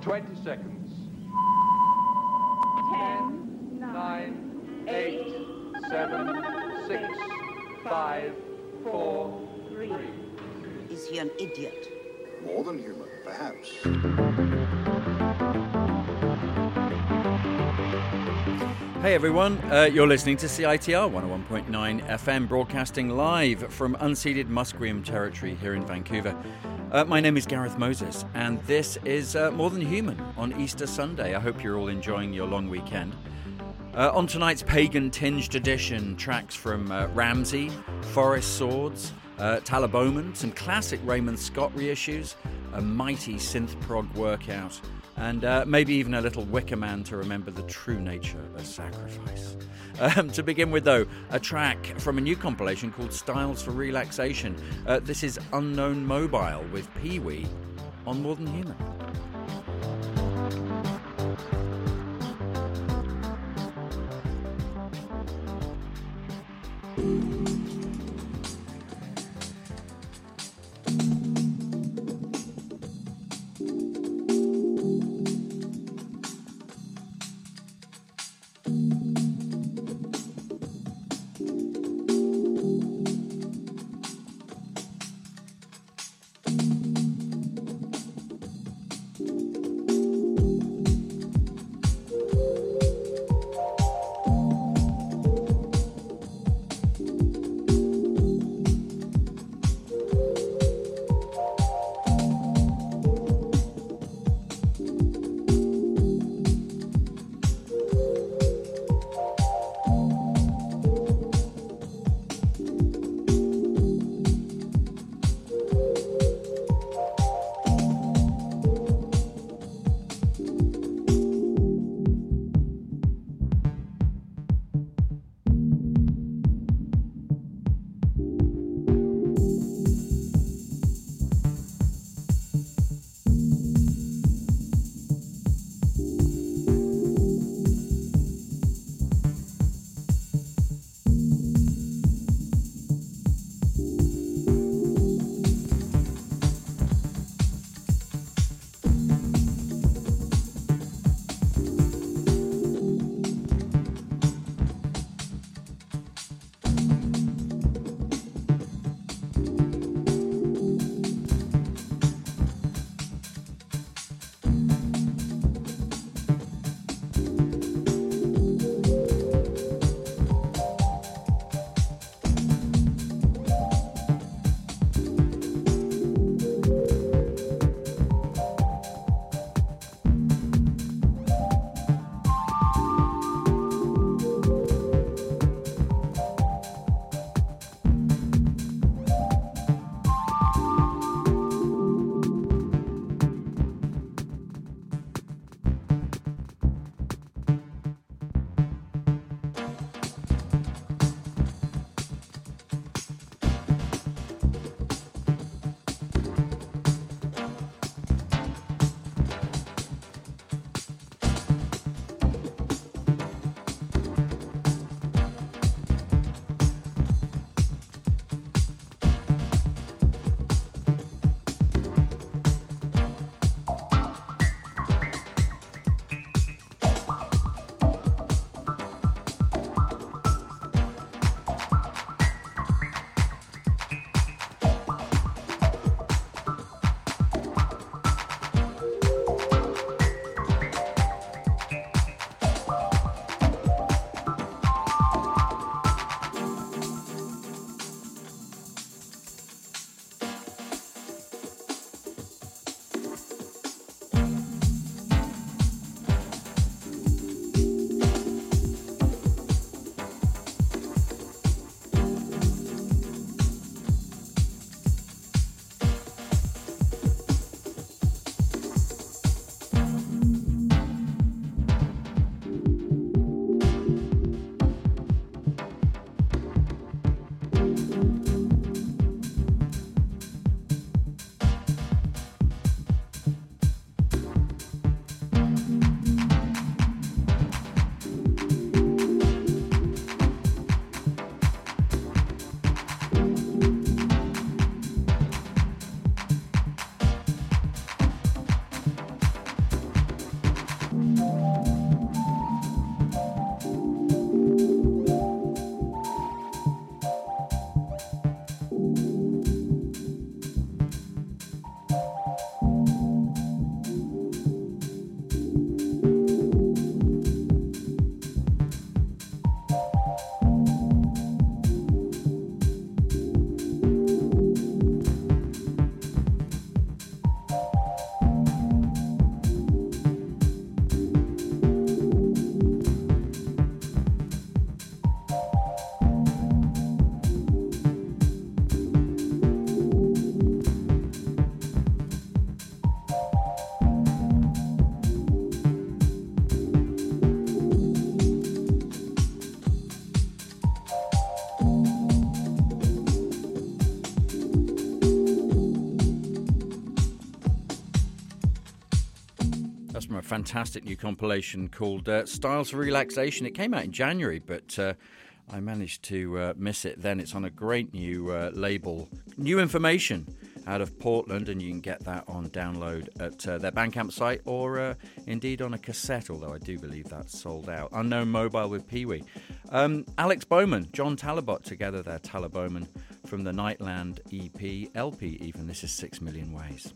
Twenty seconds. Ten, Nine, eight, seven, six, five, four, three. Is he an idiot? More than human, perhaps. Hey everyone, uh, you're listening to CITR 101.9 FM, broadcasting live from unceded Musqueam territory here in Vancouver. Uh, my name is Gareth Moses, and this is uh, More Than Human on Easter Sunday. I hope you're all enjoying your long weekend. Uh, on tonight's pagan tinged edition, tracks from uh, Ramzi, Forest Swords, uh, some classic Raymond Scott reissues, a mighty synth prog workout, and uh, maybe even a little Wicker Man to remember the true nature of sacrifice. Um, to begin with, though, a track from a new compilation called Styles for Relaxation. Uh, this is Unknown Mobile with Pee Wee on More Than Human. Fantastic new compilation called uh, Styles for Relaxation. It came out in January, but uh, I managed to uh, miss it then. It's on a great new uh, label, New Information out of Portland, and you can get that on download at uh, their Bandcamp site or uh, indeed on a cassette, although I do believe that's sold out. Unknown Mobile with Pee Wee. Um, Axel Boman, John Talabot together there, Talabomen from the Nightland EP, LP even. This is Six Million Ways.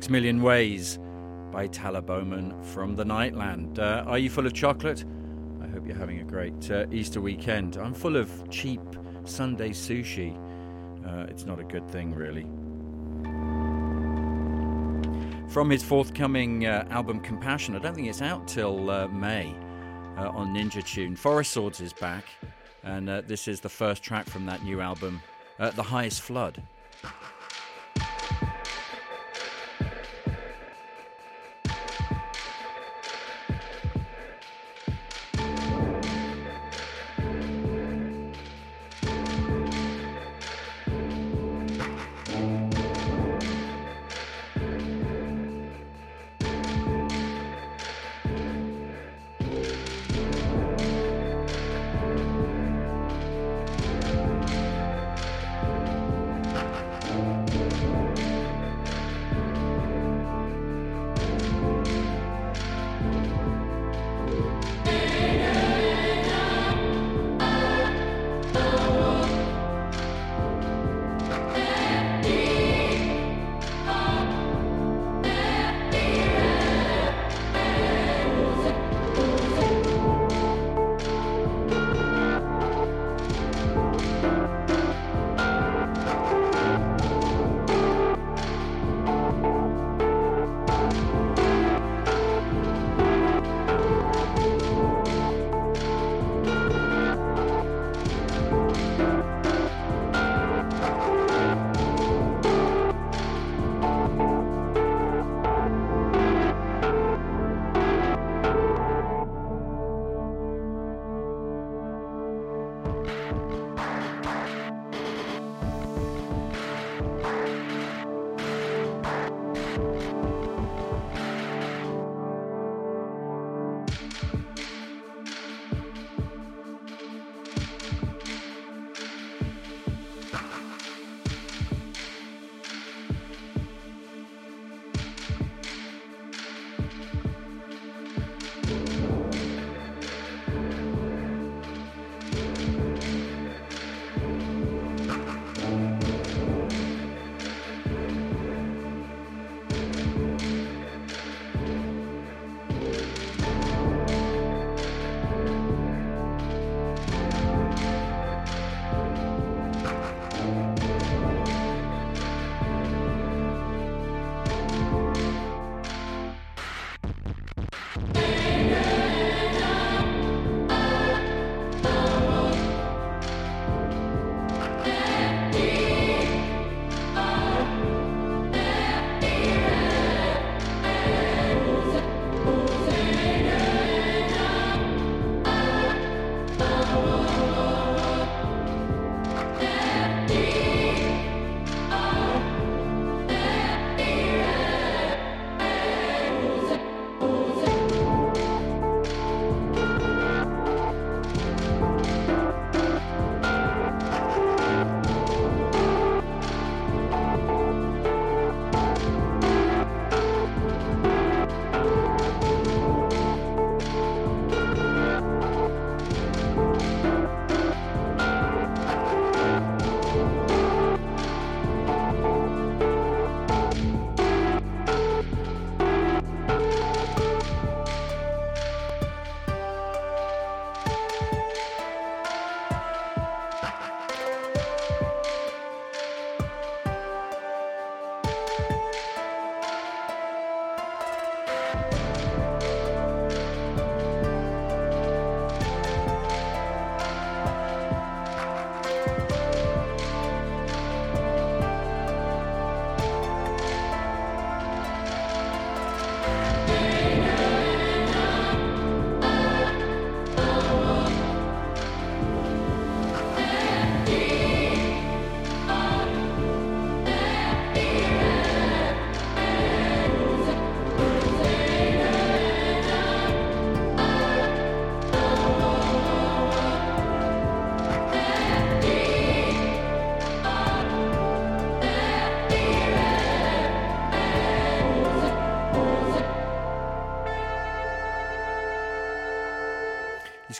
Six Million Ways by Talabomen from the Nightland. Uh, are you full of chocolate? I hope you're having a great uh, Easter weekend. I'm full of cheap Sunday sushi. Uh, it's not a good thing, really. From his forthcoming uh, album Compassion, I don't think it's out till uh, May uh, on Ninja Tune. Forest Swords is back, and this is the first track from that new album, The Highest Flood.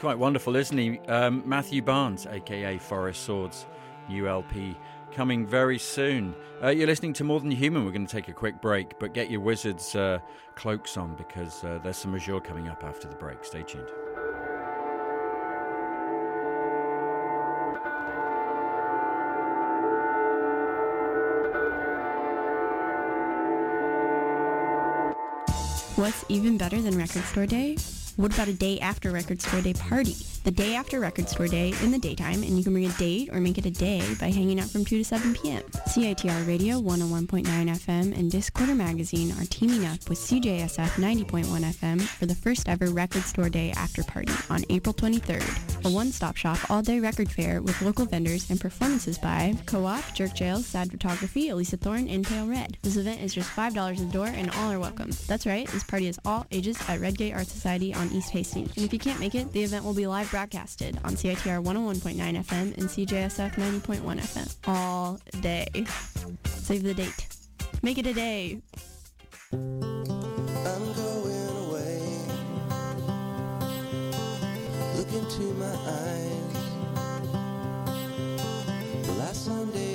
Quite wonderful, isn't he? Um, Matthew Barnes, aka Forest Swords, new LP coming very soon. Uh, you're listening to More Than Human. We're going to take a quick break, but get your Wizards uh, cloaks on because uh, there's some Azure coming up after the break. Stay tuned. What's even better than Record Store Day? What about a day after Record Store Day party? The day after Record Store Day in the daytime, and you can bring a date or make it a day by hanging out from 2 to 7 p.m. CITR Radio 101.9 FM and Discorder Magazine are teaming up with CJSF 90.1 FM for the first ever Record Store Day after party on April 23rd. A one-stop shop all-day record fair with local vendors and performances by Co-op, Jerk Jails, Sad Photography, Elisa Thorne, and Pale Red. This event is just $5 at the door and all are welcome. That's right, this party is all ages at Redgate Art Society on East Hastings. And if you can't make it, the event will be live broadcasted on CITR 101.9 FM and CJSF 90.1 FM all day. Save the date. Make it a day. I'm going away. Look into my eyes. Last Sunday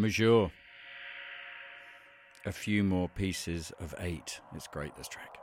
Majeure. A few more pieces of eight. It's great, this track.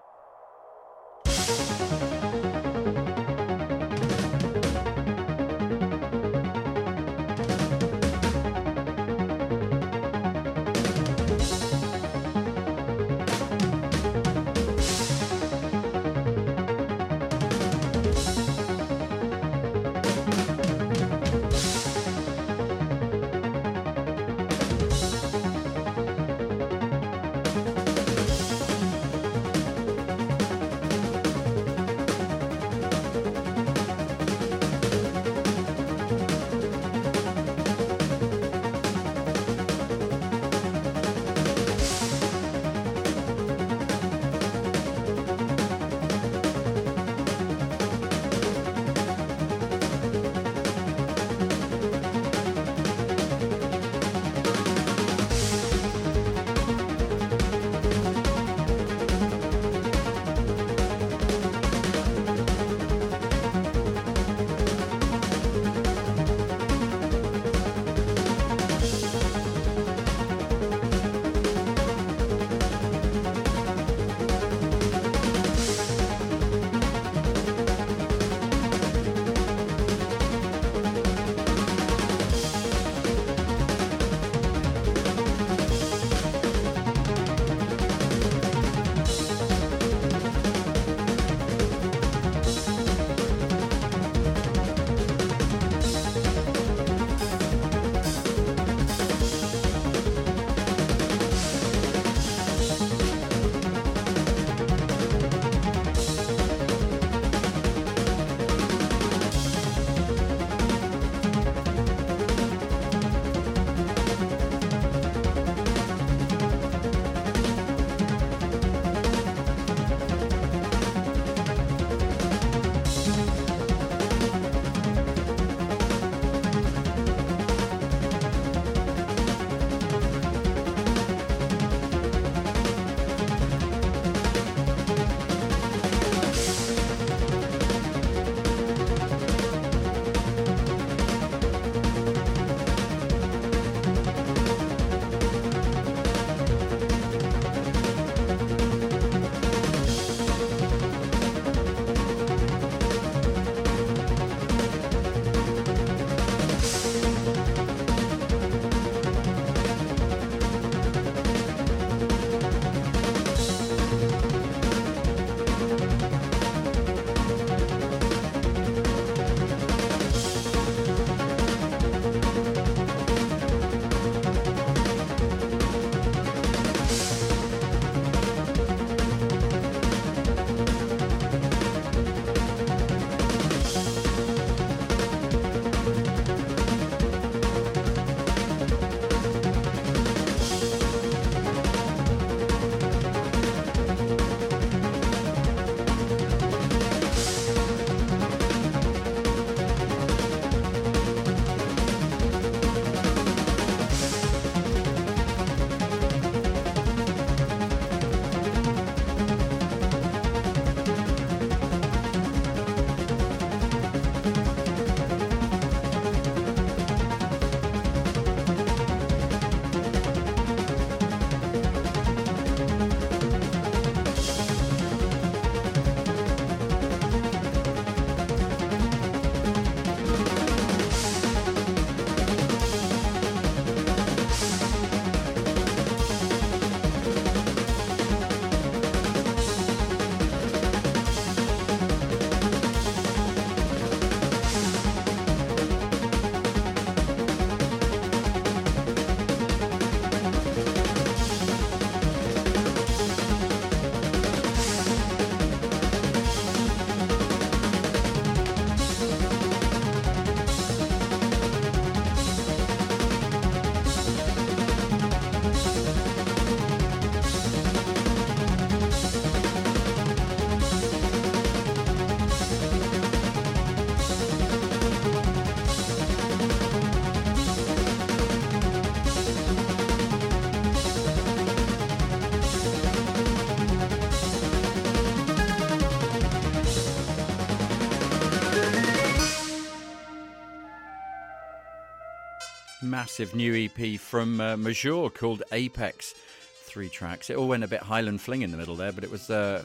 Massive new EP from uh, Majeure called Apex. Three tracks. It all went a bit Highland Fling in the middle there, but it was uh,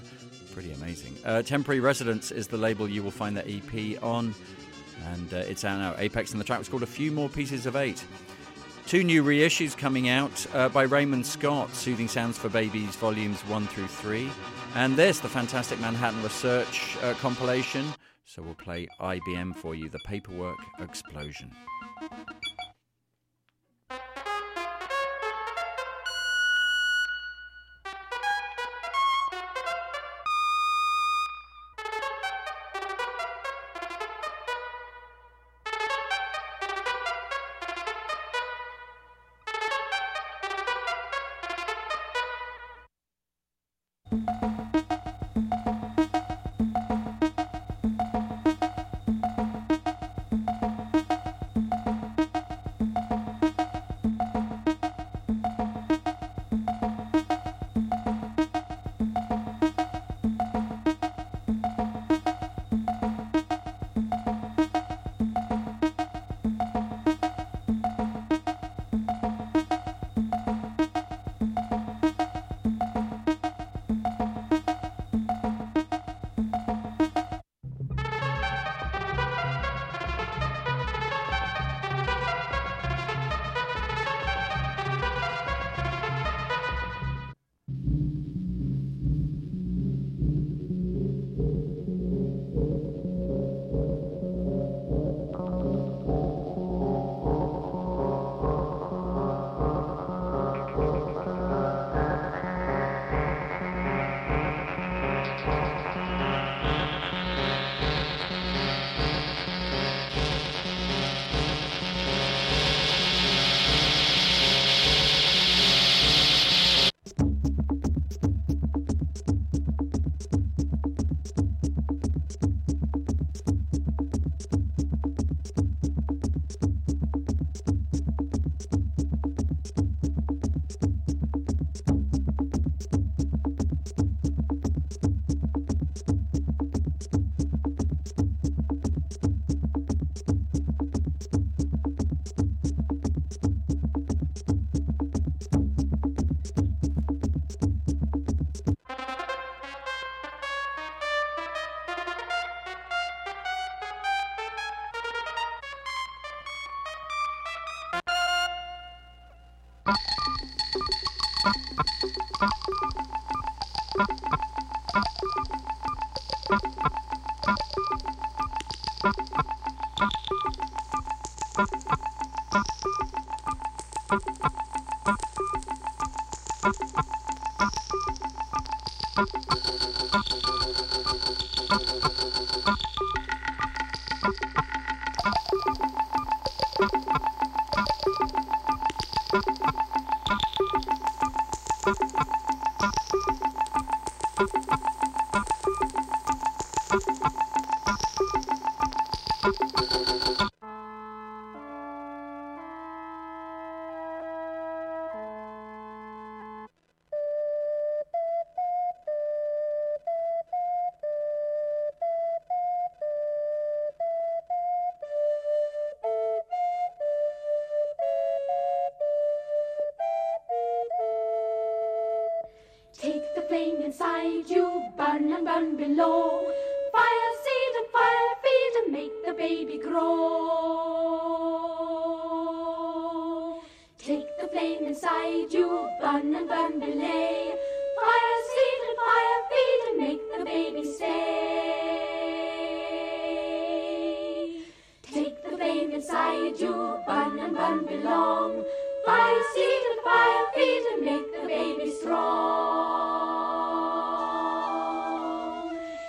pretty amazing. Uh, Temporary Residence is the label you will find that EP on, and uh, it's out now. Apex, and the track was called A Few More Pieces of Eight. Two new reissues coming out uh, by Raymond Scott Soothing Sounds for Babies, volumes 1 through 3. And this, the fantastic Manhattan Research uh, compilation. So we'll play IBM for you, the Paperwork Explosion.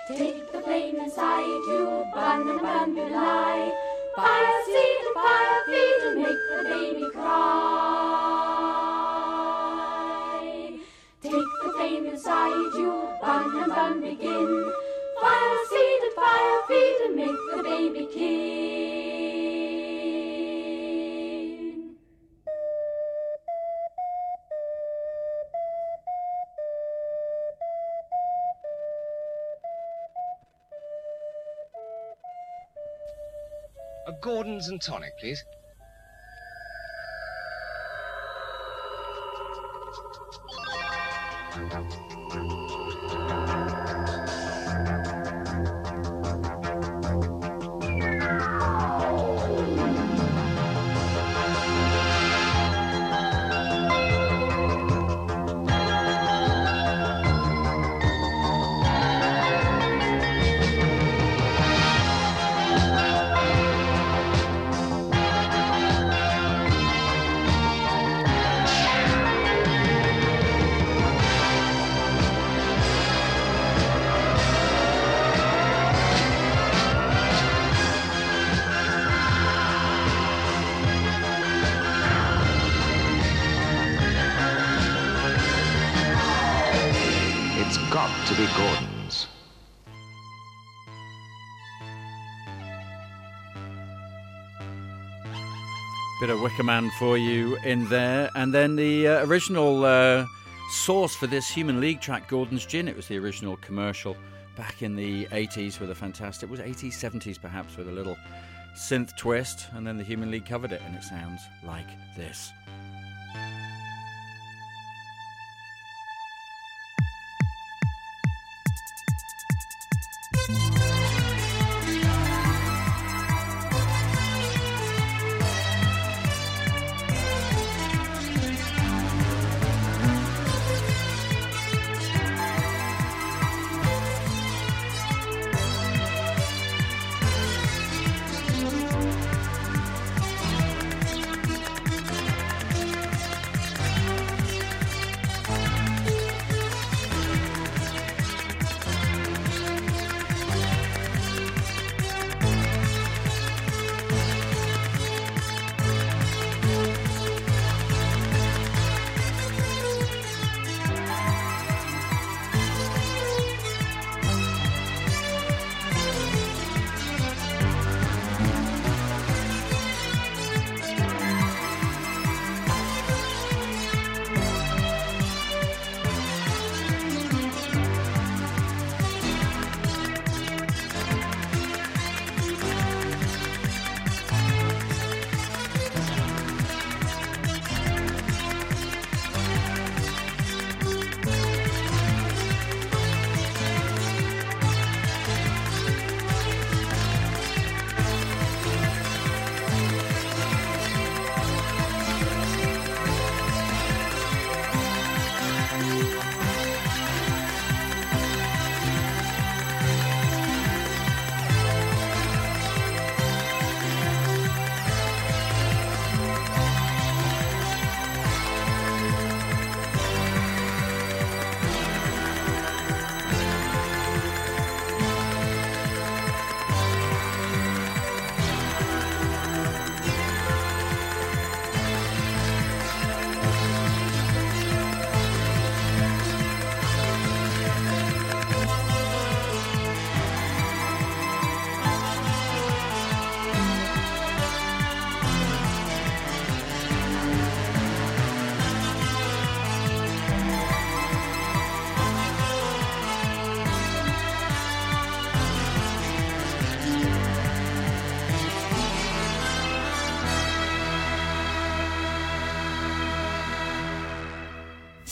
Take the flame inside you, burn and burn below. Fire seed and fire feed and make the baby cry. Take the flame inside you, burn and burn begin. Fire seed and fire feed and make the baby king. Gins and tonic, please. Man for you in there. And then the uh, original uh, source for this Human League track, Gordon's Gin, it was the original commercial back in the 80s with a fantastic, it was 80s, 70s perhaps, with a little synth twist. And then the Human League covered it, and it sounds like this.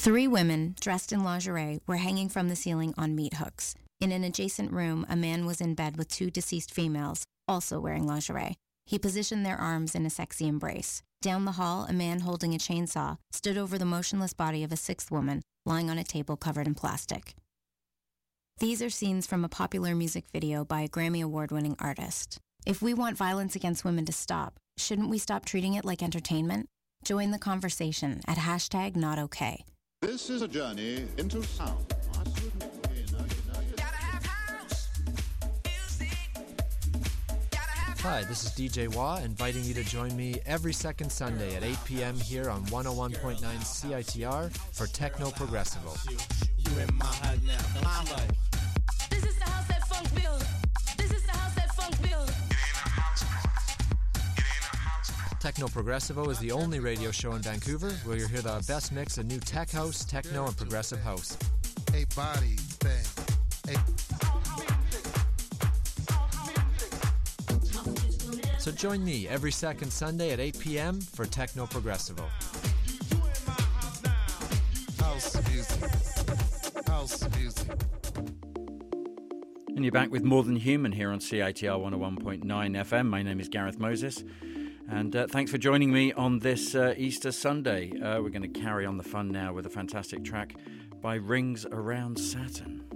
Three women dressed in lingerie were hanging from the ceiling on meat hooks. In an adjacent room, a man was in bed with two deceased females, also wearing lingerie. He positioned their arms in a sexy embrace. Down the hall, a man holding a chainsaw stood over the motionless body of a sixth woman, lying on a table covered in plastic. These are scenes from a popular music video by a Grammy Award winning artist. If we want violence against women to stop, shouldn't we stop treating it like entertainment? Join the conversation at hashtag not okay. This is a journey into sound. Hi, this is DJ Wah, inviting you to join me every second Sunday at 8 p.m. here on 101.9 CITR for Techno Progressivo. This is the house that funk build. Techno Progressivo is the only radio show in Vancouver where you'll hear the best mix of new tech house, techno, and progressive house. a body thing. So join me every second Sunday at 8 p.m. for Techno Progressivo. House music. house music. And you're back with More Than Human here on CITR 101.9 FM. My name is Gareth Moses. And uh, thanks for joining me on this uh, Easter Sunday. Uh, we're going to carry on the fun now with a fantastic track by Rings Around Saturn.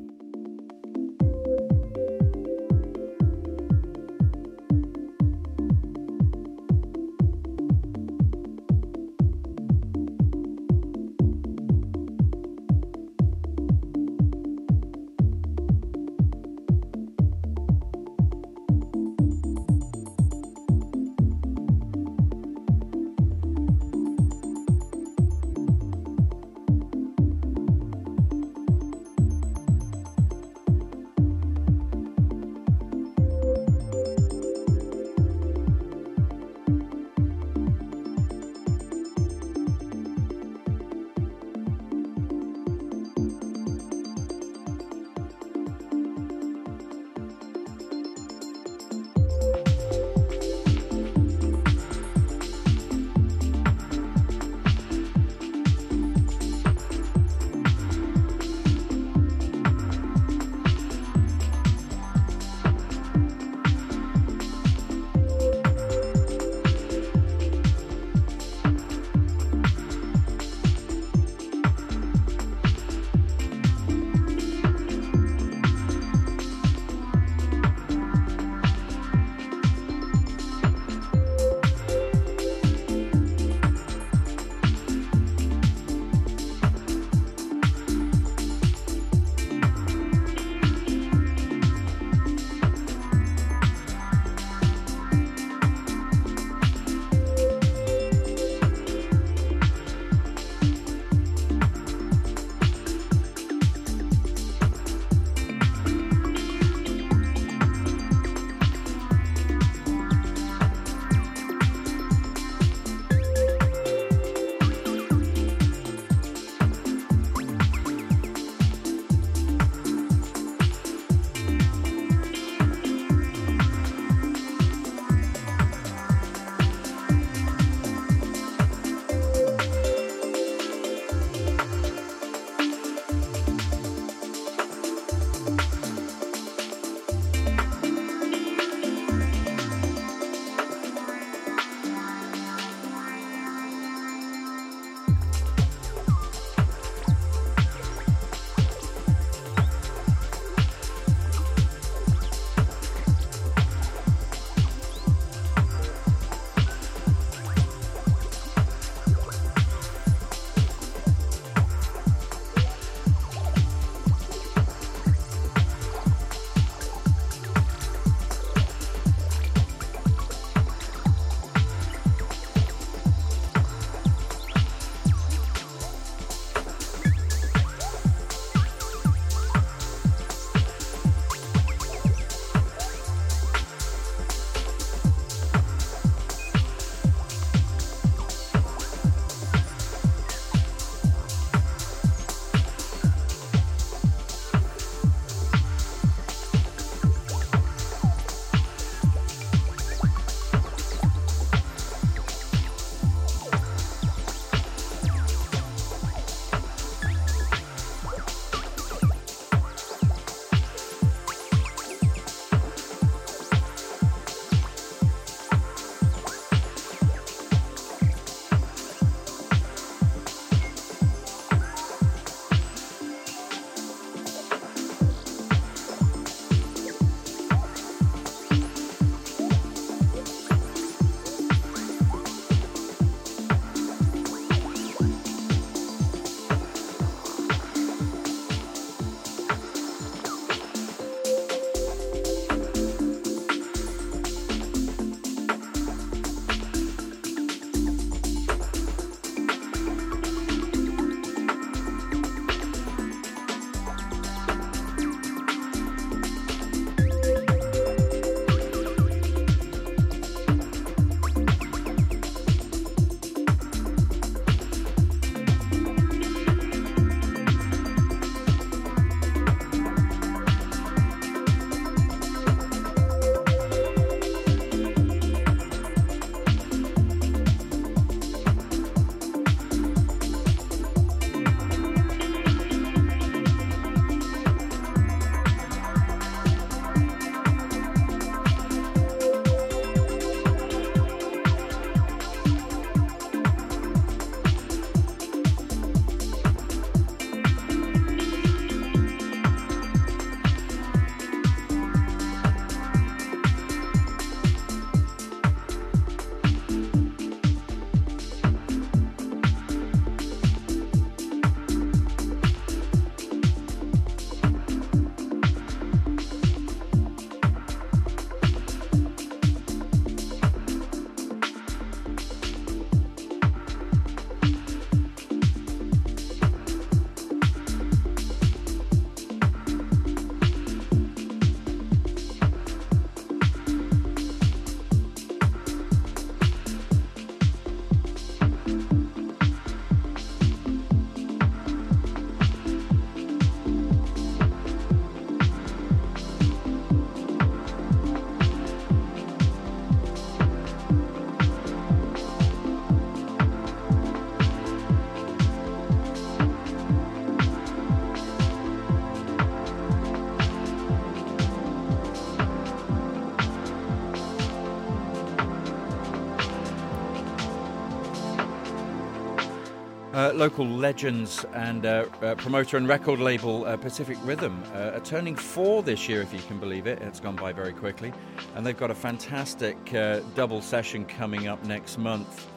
Local legends and uh, uh, promoter and record label uh, Pacific Rhythm uh, are turning four this year, if you can believe it. It's gone by very quickly. And they've got a fantastic uh, double session coming up next month.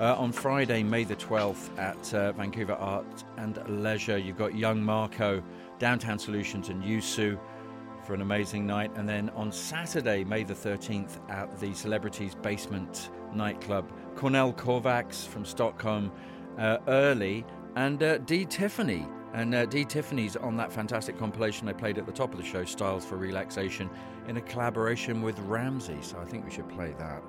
Uh, on Friday, May the 12th, at Vancouver Art and Leisure, you've got Young Marco, Downtown Solutions, and Yu Su for an amazing night. And then on Saturday, May the 13th, at the Celebrities Basement nightclub, Kornél Kovács from Stockholm uh, early, and uh, D. Tiffany. And uh, D. Tiffany's on that fantastic compilation I played at the top of the show, Styles for Relaxation, in a collaboration with Ramzi. So I think we should play that.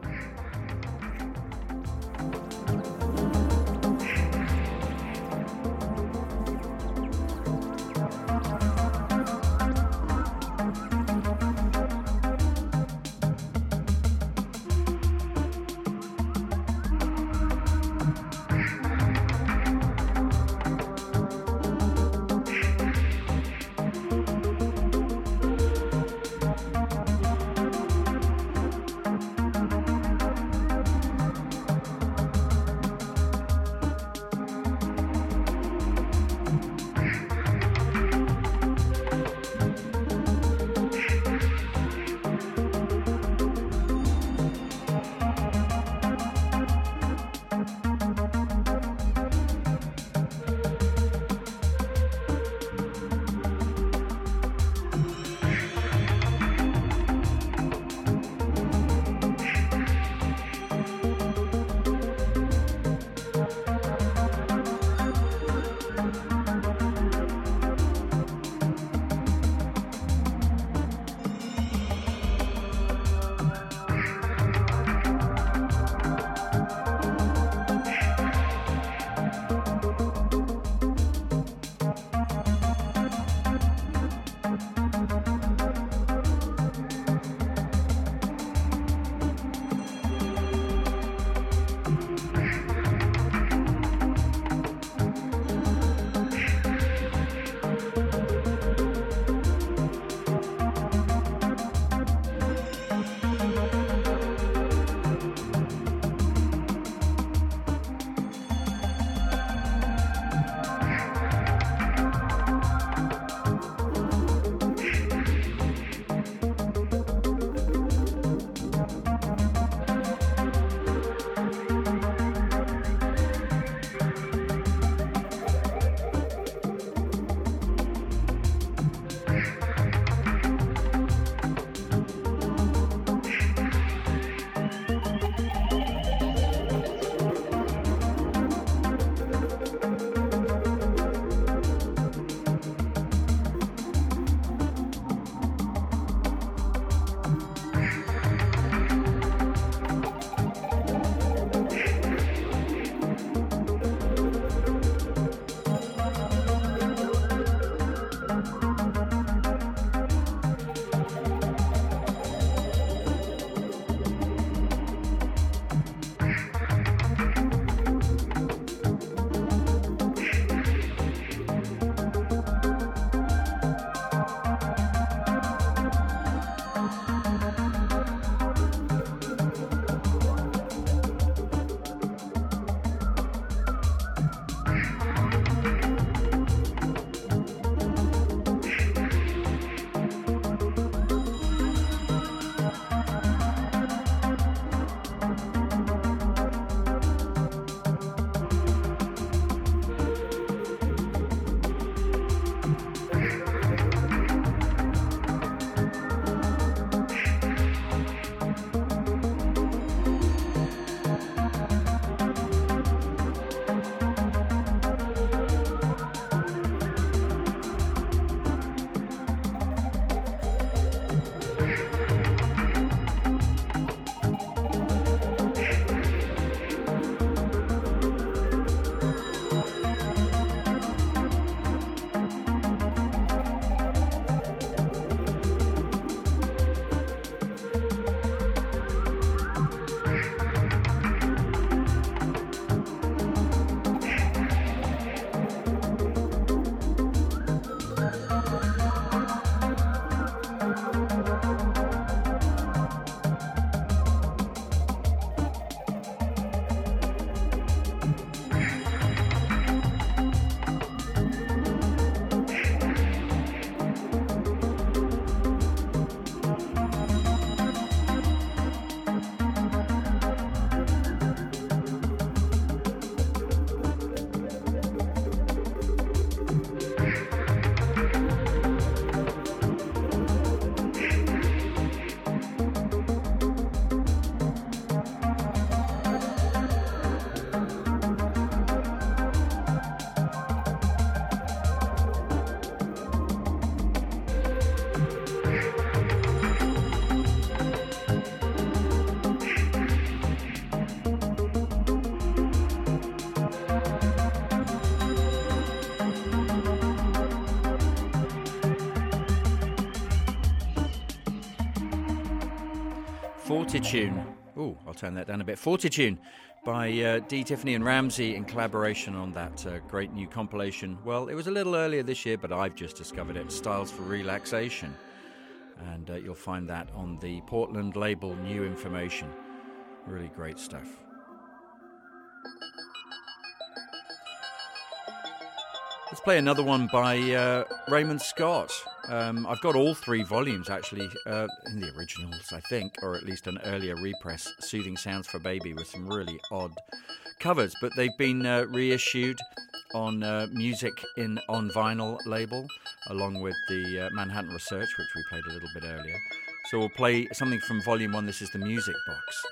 Fortitude. Ooh, I'll turn that down a bit. Fortitude by uh, D. Tiffany and Ramzi in collaboration on that uh, great new compilation. Well, it was a little earlier this year, but I've just discovered it. Styles for Relaxation. And uh, you'll find that on the Portland label New Information. Really great stuff. Let's play another one by uh, Raymond Scott. Um, I've got all three volumes actually uh, in the originals, I think, or at least an earlier repress, Soothing Sounds for Baby, with some really odd covers. But they've been uh, reissued on uh, Music in on Vinyl label, along with the uh, Manhattan Research, which we played a little bit earlier. So we'll play something from Volume One. This is the Music Box.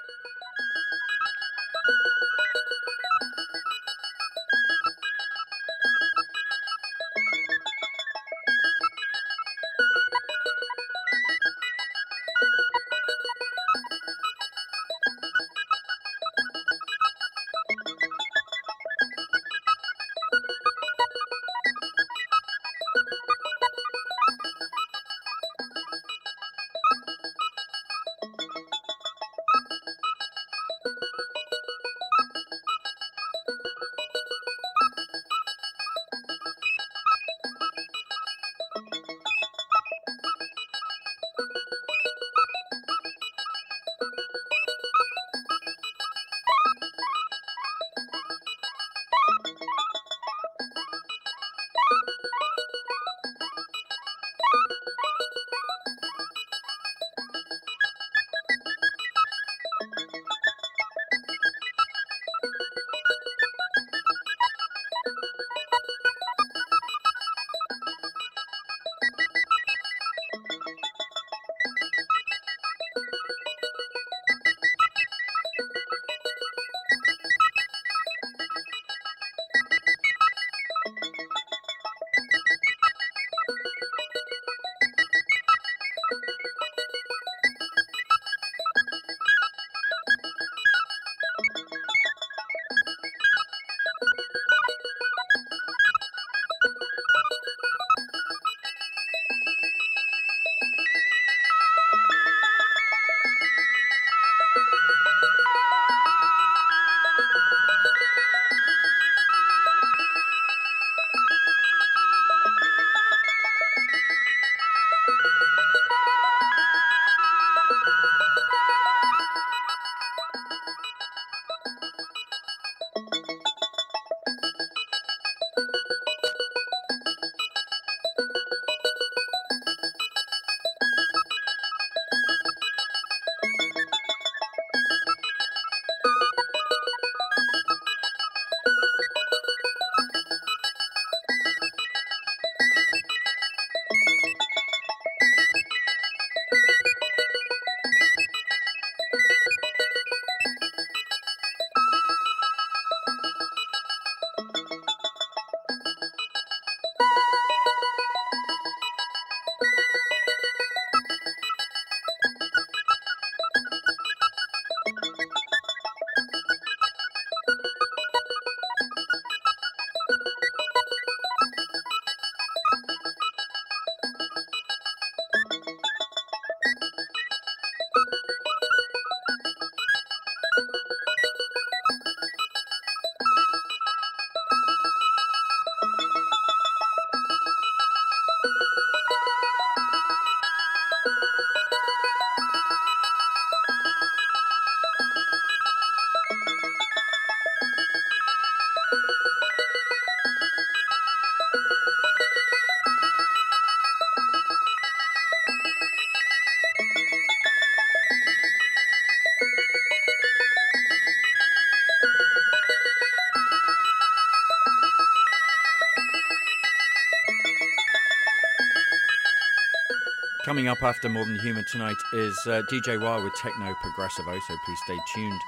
Coming up after More Than Human tonight is uh, DJ Wah with Techno Progressivo, so please stay tuned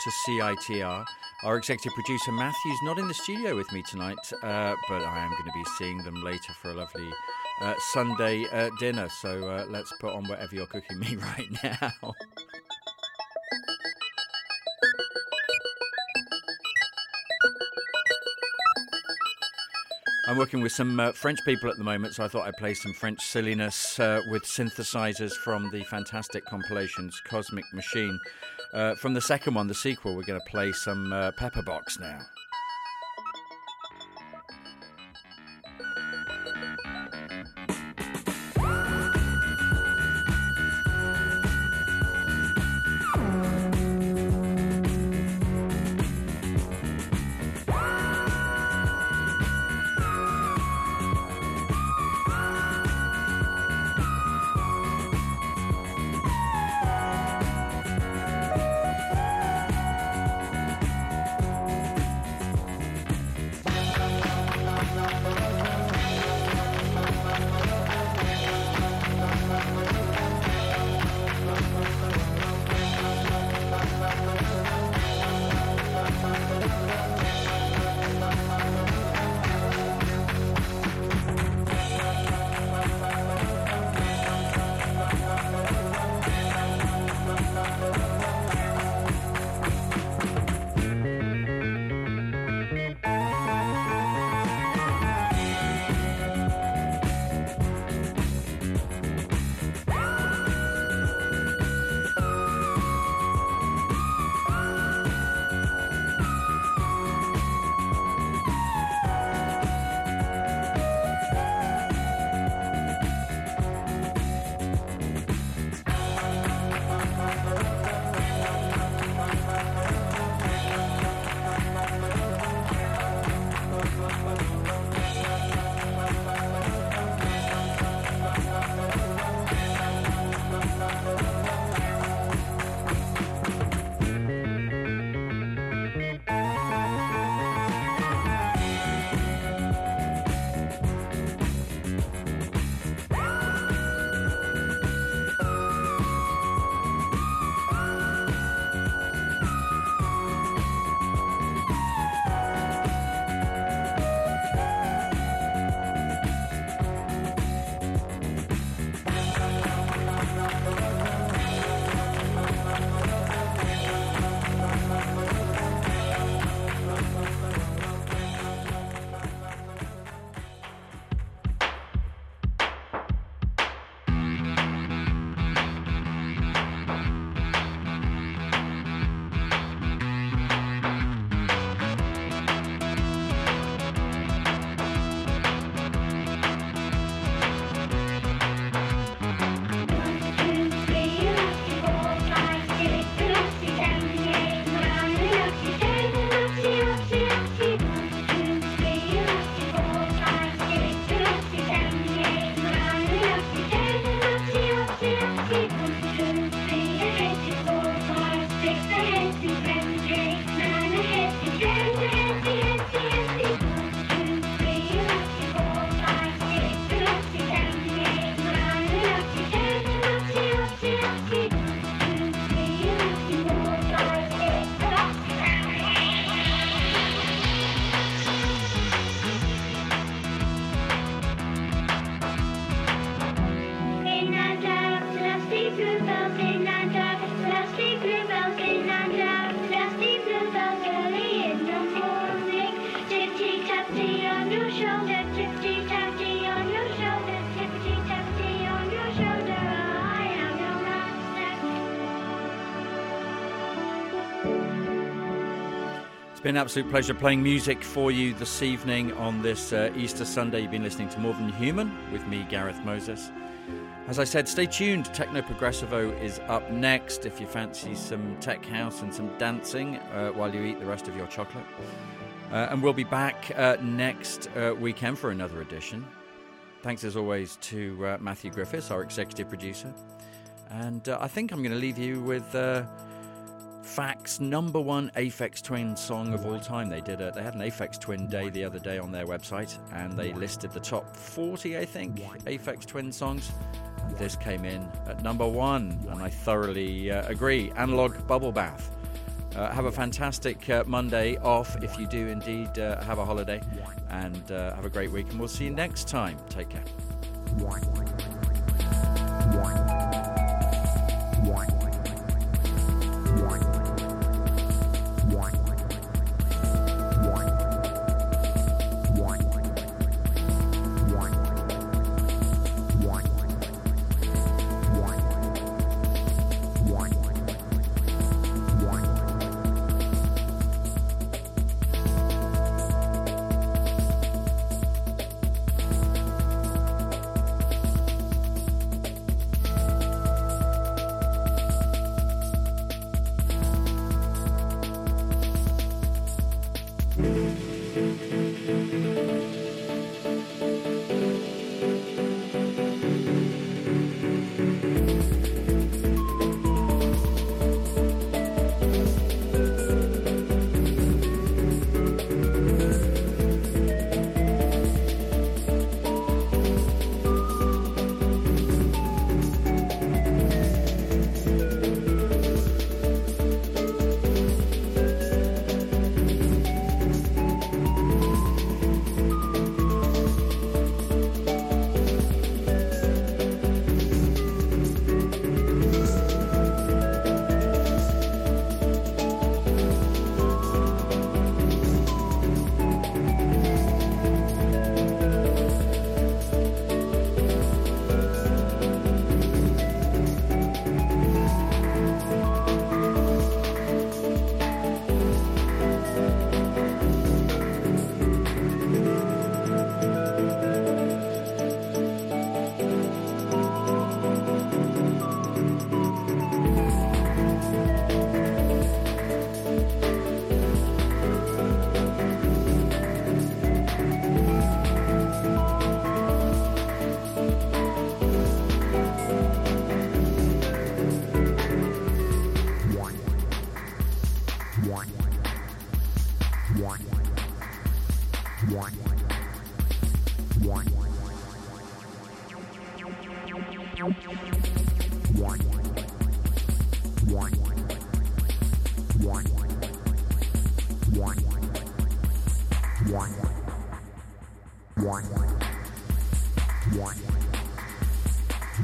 to CITR. Our executive producer Matthew's not in the studio with me tonight, uh, but I am going to be seeing them later for a lovely uh, Sunday uh, dinner. So uh, let's put on whatever you're cooking me right now. I'm working with some uh, French people at the moment, so I thought I'd play some French silliness uh, with synthesizers from the fantastic compilations Cosmic Machine. Uh, from the second one, the sequel, we're going to play some uh, Pepperbox now. Been an absolute pleasure playing music for you this evening on this uh, Easter Sunday. You've been listening to More Than Human with me, Gareth Moses. As I said, stay tuned. Techno Progressivo is up next if you fancy some tech house and some dancing uh, while you eat the rest of your chocolate. Uh, and we'll be back uh, next uh, weekend for another edition. Thanks as always to uh, Matthew Griffiths, our executive producer. And I think I'm going to leave you with Fact's number one Aphex Twin song of all time. They did a, they had an Aphex Twin day the other day on their website, and they listed the top 40, I think, Aphex Twin songs. This came in at number one, and I thoroughly uh, agree. Analog Bubble Bath. Uh, have a fantastic uh, Monday off if you do indeed uh, have a holiday, and uh, have a great week. And we'll see you next time. Take care.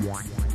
Thank